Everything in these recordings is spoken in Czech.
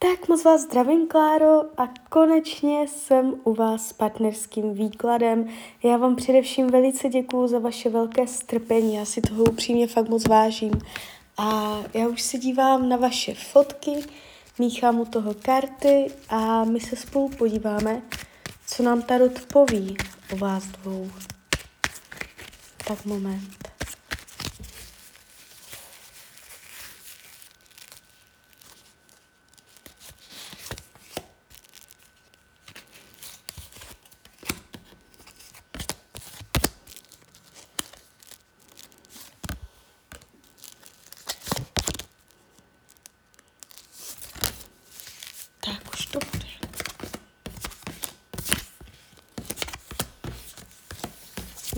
Tak moc vás zdravím, Kláro, a konečně jsem u vás s partnerským výkladem. Já vám především velice děkuju za vaše velké strpení, já si toho upřímně fakt moc vážím. A já už se dívám na vaše fotky, míchám u toho karty a my se spolu podíváme, co nám Tarot poví o vás dvou. Tak moment.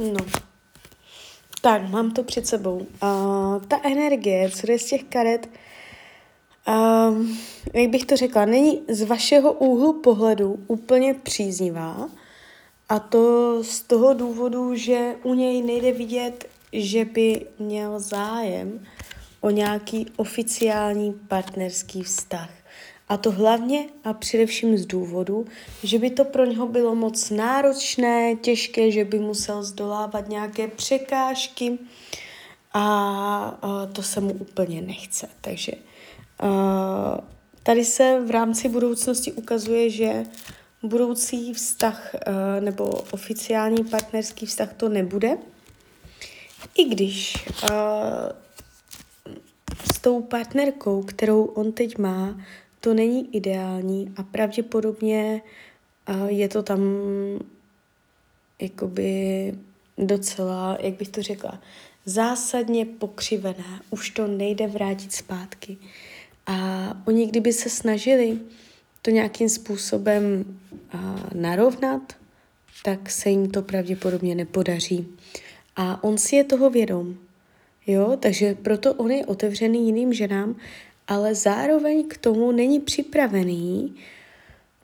No. Tak, mám to před sebou. Uh, ta energie, co je z těch karet, uh, jak bych to řekla, není z vašeho úhlu pohledu úplně příznivá. A to z toho důvodu, že u něj nejde vidět, že by měl zájem o nějaký oficiální partnerský vztah. A to hlavně a především z důvodu, že by to pro něho bylo moc náročné, těžké, že by musel zdolávat nějaké překážky a, to se mu úplně nechce. Takže tady se v rámci budoucnosti ukazuje, že budoucí vztah nebo oficiální partnerský vztah to nebude. I když s tou partnerkou, kterou on teď má, to není ideální a pravděpodobně je to tam jakoby docela, jak bych to řekla, zásadně pokřivené. Už to nejde vrátit zpátky. A oni, kdyby se snažili to nějakým způsobem narovnat, tak se jim to pravděpodobně nepodaří. A on si je toho vědom. Jo, takže proto on je otevřený jiným ženám ale zároveň k tomu není připravený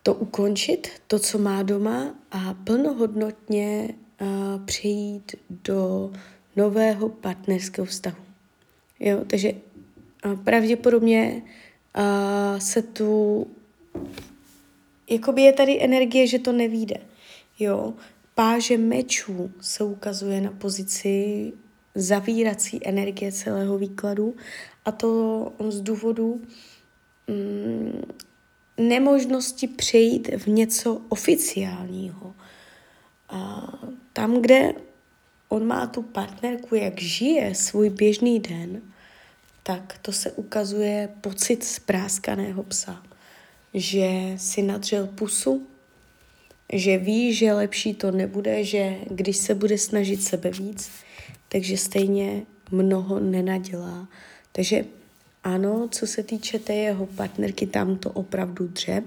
to ukončit, to, co má doma a plnohodnotně uh, přejít do nového partnerského vztahu. Jo, takže uh, pravděpodobně uh, se tu, jakoby je tady energie, že to nevíde. Jo, páže mečů se ukazuje na pozici zavírací energie celého výkladu a to z důvodu mm, nemožnosti přejít v něco oficiálního. A tam, kde on má tu partnerku, jak žije svůj běžný den, tak to se ukazuje pocit zpráskaného psa. Že si nadřel pusu, že ví, že lepší to nebude, že když se bude snažit sebe víc, takže stejně mnoho nenadělá. Takže ano, co se týče té jeho partnerky, tam to opravdu dře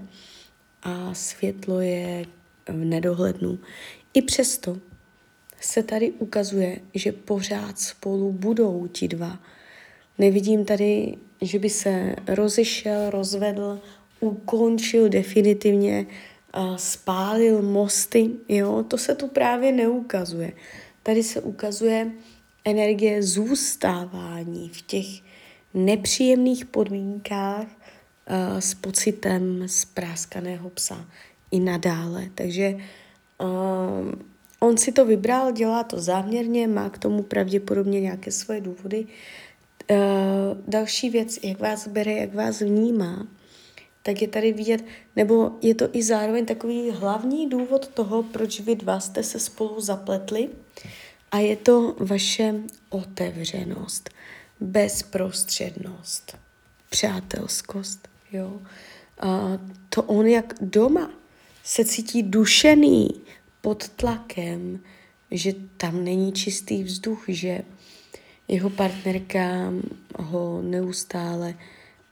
a světlo je v nedohlednu. I přesto se tady ukazuje, že pořád spolu budou ti dva. Nevidím tady, že by se rozešel, rozvedl, ukončil definitivně, spálil mosty, jo, to se tu právě neukazuje. Tady se ukazuje energie zůstávání v těch nepříjemných podmínkách uh, s pocitem spráskaného psa i nadále. Takže uh, on si to vybral, dělá to záměrně, má k tomu pravděpodobně nějaké svoje důvody. Uh, další věc, jak vás bere, jak vás vnímá, tak je tady vidět, nebo je to i zároveň takový hlavní důvod toho, proč vy dva jste se spolu zapletli a je to vaše otevřenost bezprostřednost, přátelskost, jo. A to on jak doma se cítí dušený pod tlakem, že tam není čistý vzduch, že jeho partnerka ho neustále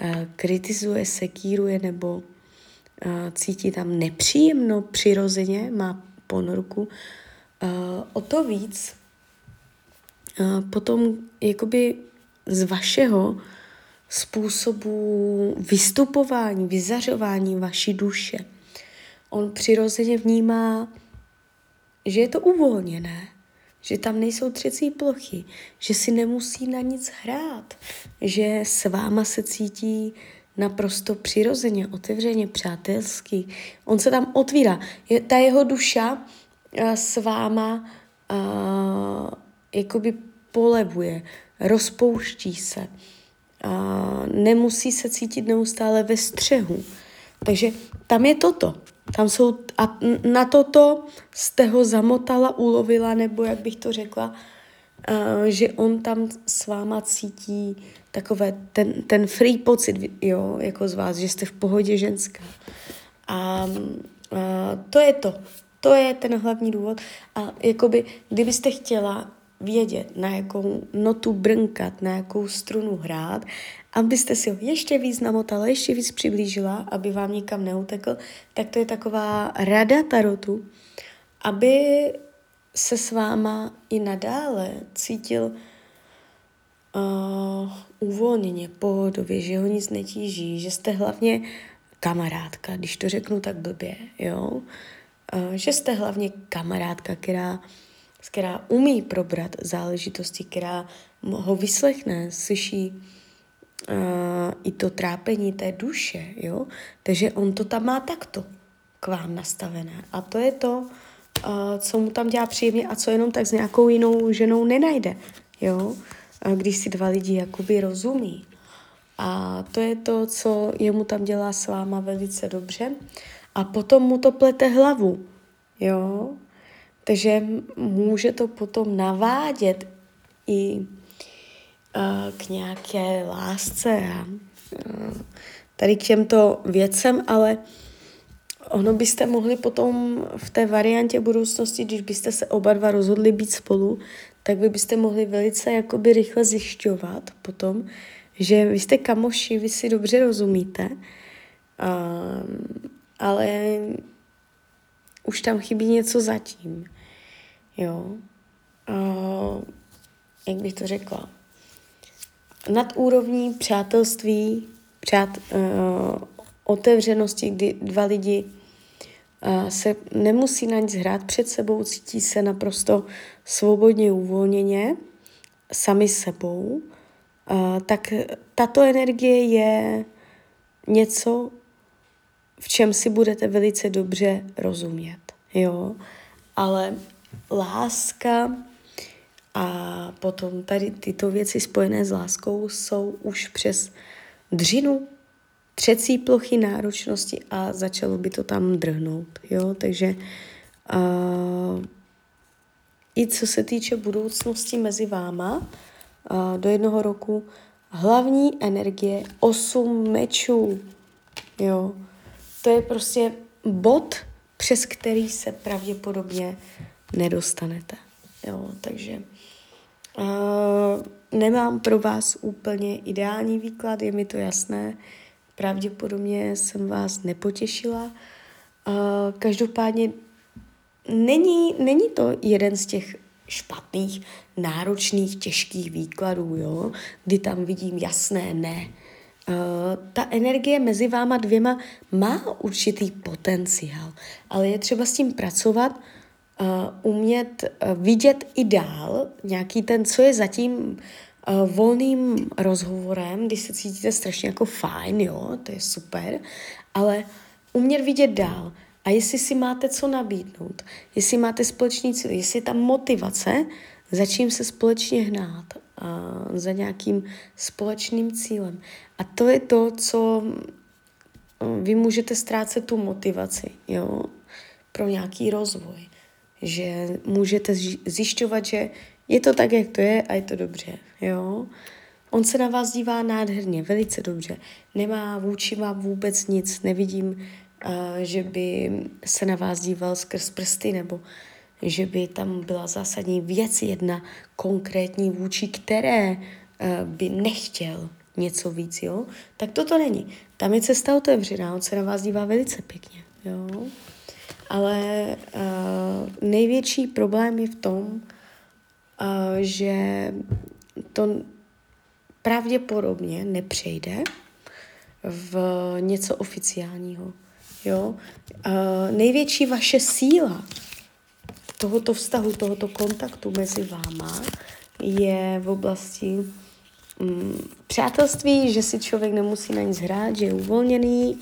uh, kritizuje, sekíruje nebo uh, cítí tam nepříjemno přirozeně, má ponorku, uh, o to víc potom jakoby z vašeho způsobu vystupování, vyzařování vaší duše. On přirozeně vnímá, že je to uvolněné, že tam nejsou třecí plochy, že si nemusí na nic hrát, že s váma se cítí naprosto přirozeně, otevřeně, přátelský. On se tam otvírá. Je, ta jeho duša uh, s váma uh, jakoby polevuje, rozpouští se. Uh, nemusí se cítit neustále ve střehu. Takže tam je toto. Tam jsou, a na toto jste ho zamotala, ulovila, nebo jak bych to řekla, že on tam s váma cítí takové ten, ten free pocit, jo, jako z vás, že jste v pohodě ženská. A uh, to je to. To je ten hlavní důvod. A jakoby, kdybyste chtěla vědět, na jakou notu brnkat, na jakou strunu hrát, abyste si ho ještě víc namotala, ještě víc přiblížila, aby vám nikam neutekl, tak to je taková rada tarotu, aby se s váma i nadále cítil uh, uvolněně, pohodově, že ho nic netíží, že jste hlavně kamarádka, když to řeknu tak blbě, jo? Uh, že jste hlavně kamarádka, která která umí probrat záležitosti, která ho vyslechne, slyší uh, i to trápení té duše, jo? Takže on to tam má takto k vám nastavené. A to je to, uh, co mu tam dělá příjemně a co jenom tak s nějakou jinou ženou nenajde, jo? Když si dva lidi jakoby rozumí. A to je to, co jemu tam dělá s váma velice dobře. A potom mu to plete hlavu, jo? Takže může to potom navádět i uh, k nějaké lásce a uh, tady k těmto věcem, ale ono byste mohli potom v té variantě budoucnosti, když byste se oba dva rozhodli být spolu, tak by byste mohli velice jakoby rychle zjišťovat potom, že vy jste kamoši, vy si dobře rozumíte, ale už tam chybí něco zatím. Jo. Uh, jak bych to řekla? Nad úrovní přátelství, přát, uh, otevřenosti, kdy dva lidi uh, se nemusí na nic hrát před sebou, cítí se naprosto svobodně, uvolněně, sami sebou, uh, tak tato energie je něco, v čem si budete velice dobře rozumět. Jo? Ale láska a potom tady tyto věci spojené s láskou jsou už přes dřinu, třecí plochy náročnosti a začalo by to tam drhnout. Jo? Takže uh, i co se týče budoucnosti mezi váma uh, do jednoho roku, hlavní energie osm mečů. Jo? To je prostě bod, přes který se pravděpodobně nedostanete. Jo, takže uh, nemám pro vás úplně ideální výklad, je mi to jasné. Pravděpodobně jsem vás nepotěšila. Uh, každopádně není, není to jeden z těch špatných, náročných, těžkých výkladů, jo? kdy tam vidím jasné ne. Uh, ta energie mezi váma dvěma má určitý potenciál, ale je třeba s tím pracovat, uh, umět uh, vidět i dál, nějaký ten, co je zatím uh, volným rozhovorem, když se cítíte strašně jako fajn, jo, to je super, ale umět vidět dál. A jestli si máte co nabídnout, jestli máte společný cíl, jestli je tam motivace, za čím se společně hnát, uh, za nějakým společným cílem. A to je to, co vy můžete ztrácet tu motivaci, jo, pro nějaký rozvoj že můžete zjišťovat, že je to tak, jak to je a je to dobře, jo. On se na vás dívá nádherně, velice dobře. Nemá vůči vám vůbec nic, nevidím, uh, že by se na vás díval skrz prsty nebo že by tam byla zásadní věc jedna konkrétní vůči které uh, by nechtěl něco víc, jo? Tak toto není. Tam je cesta otevřená, on se na vás dívá velice pěkně, jo? Ale uh, největší problém je v tom, uh, že to pravděpodobně nepřejde v něco oficiálního. Jo? Uh, největší vaše síla tohoto vztahu, tohoto kontaktu mezi váma je v oblasti mm, přátelství, že si člověk nemusí na nic hrát, že je uvolněný,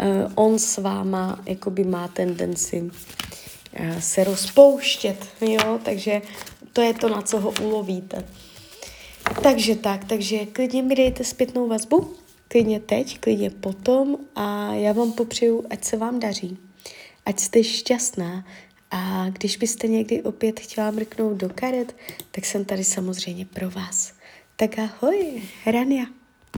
uh, on s váma jakoby má tendenci uh, se rozpouštět, jo, takže to je to, na co ho ulovíte. Takže tak, takže klidně mi dejte zpětnou vazbu, klidně teď, klidně potom a já vám popřeju, ať se vám daří, ať jste šťastná a když byste někdy opět chtěla mrknout do karet, tak jsem tady samozřejmě pro vás. Tak ahoj, Rania.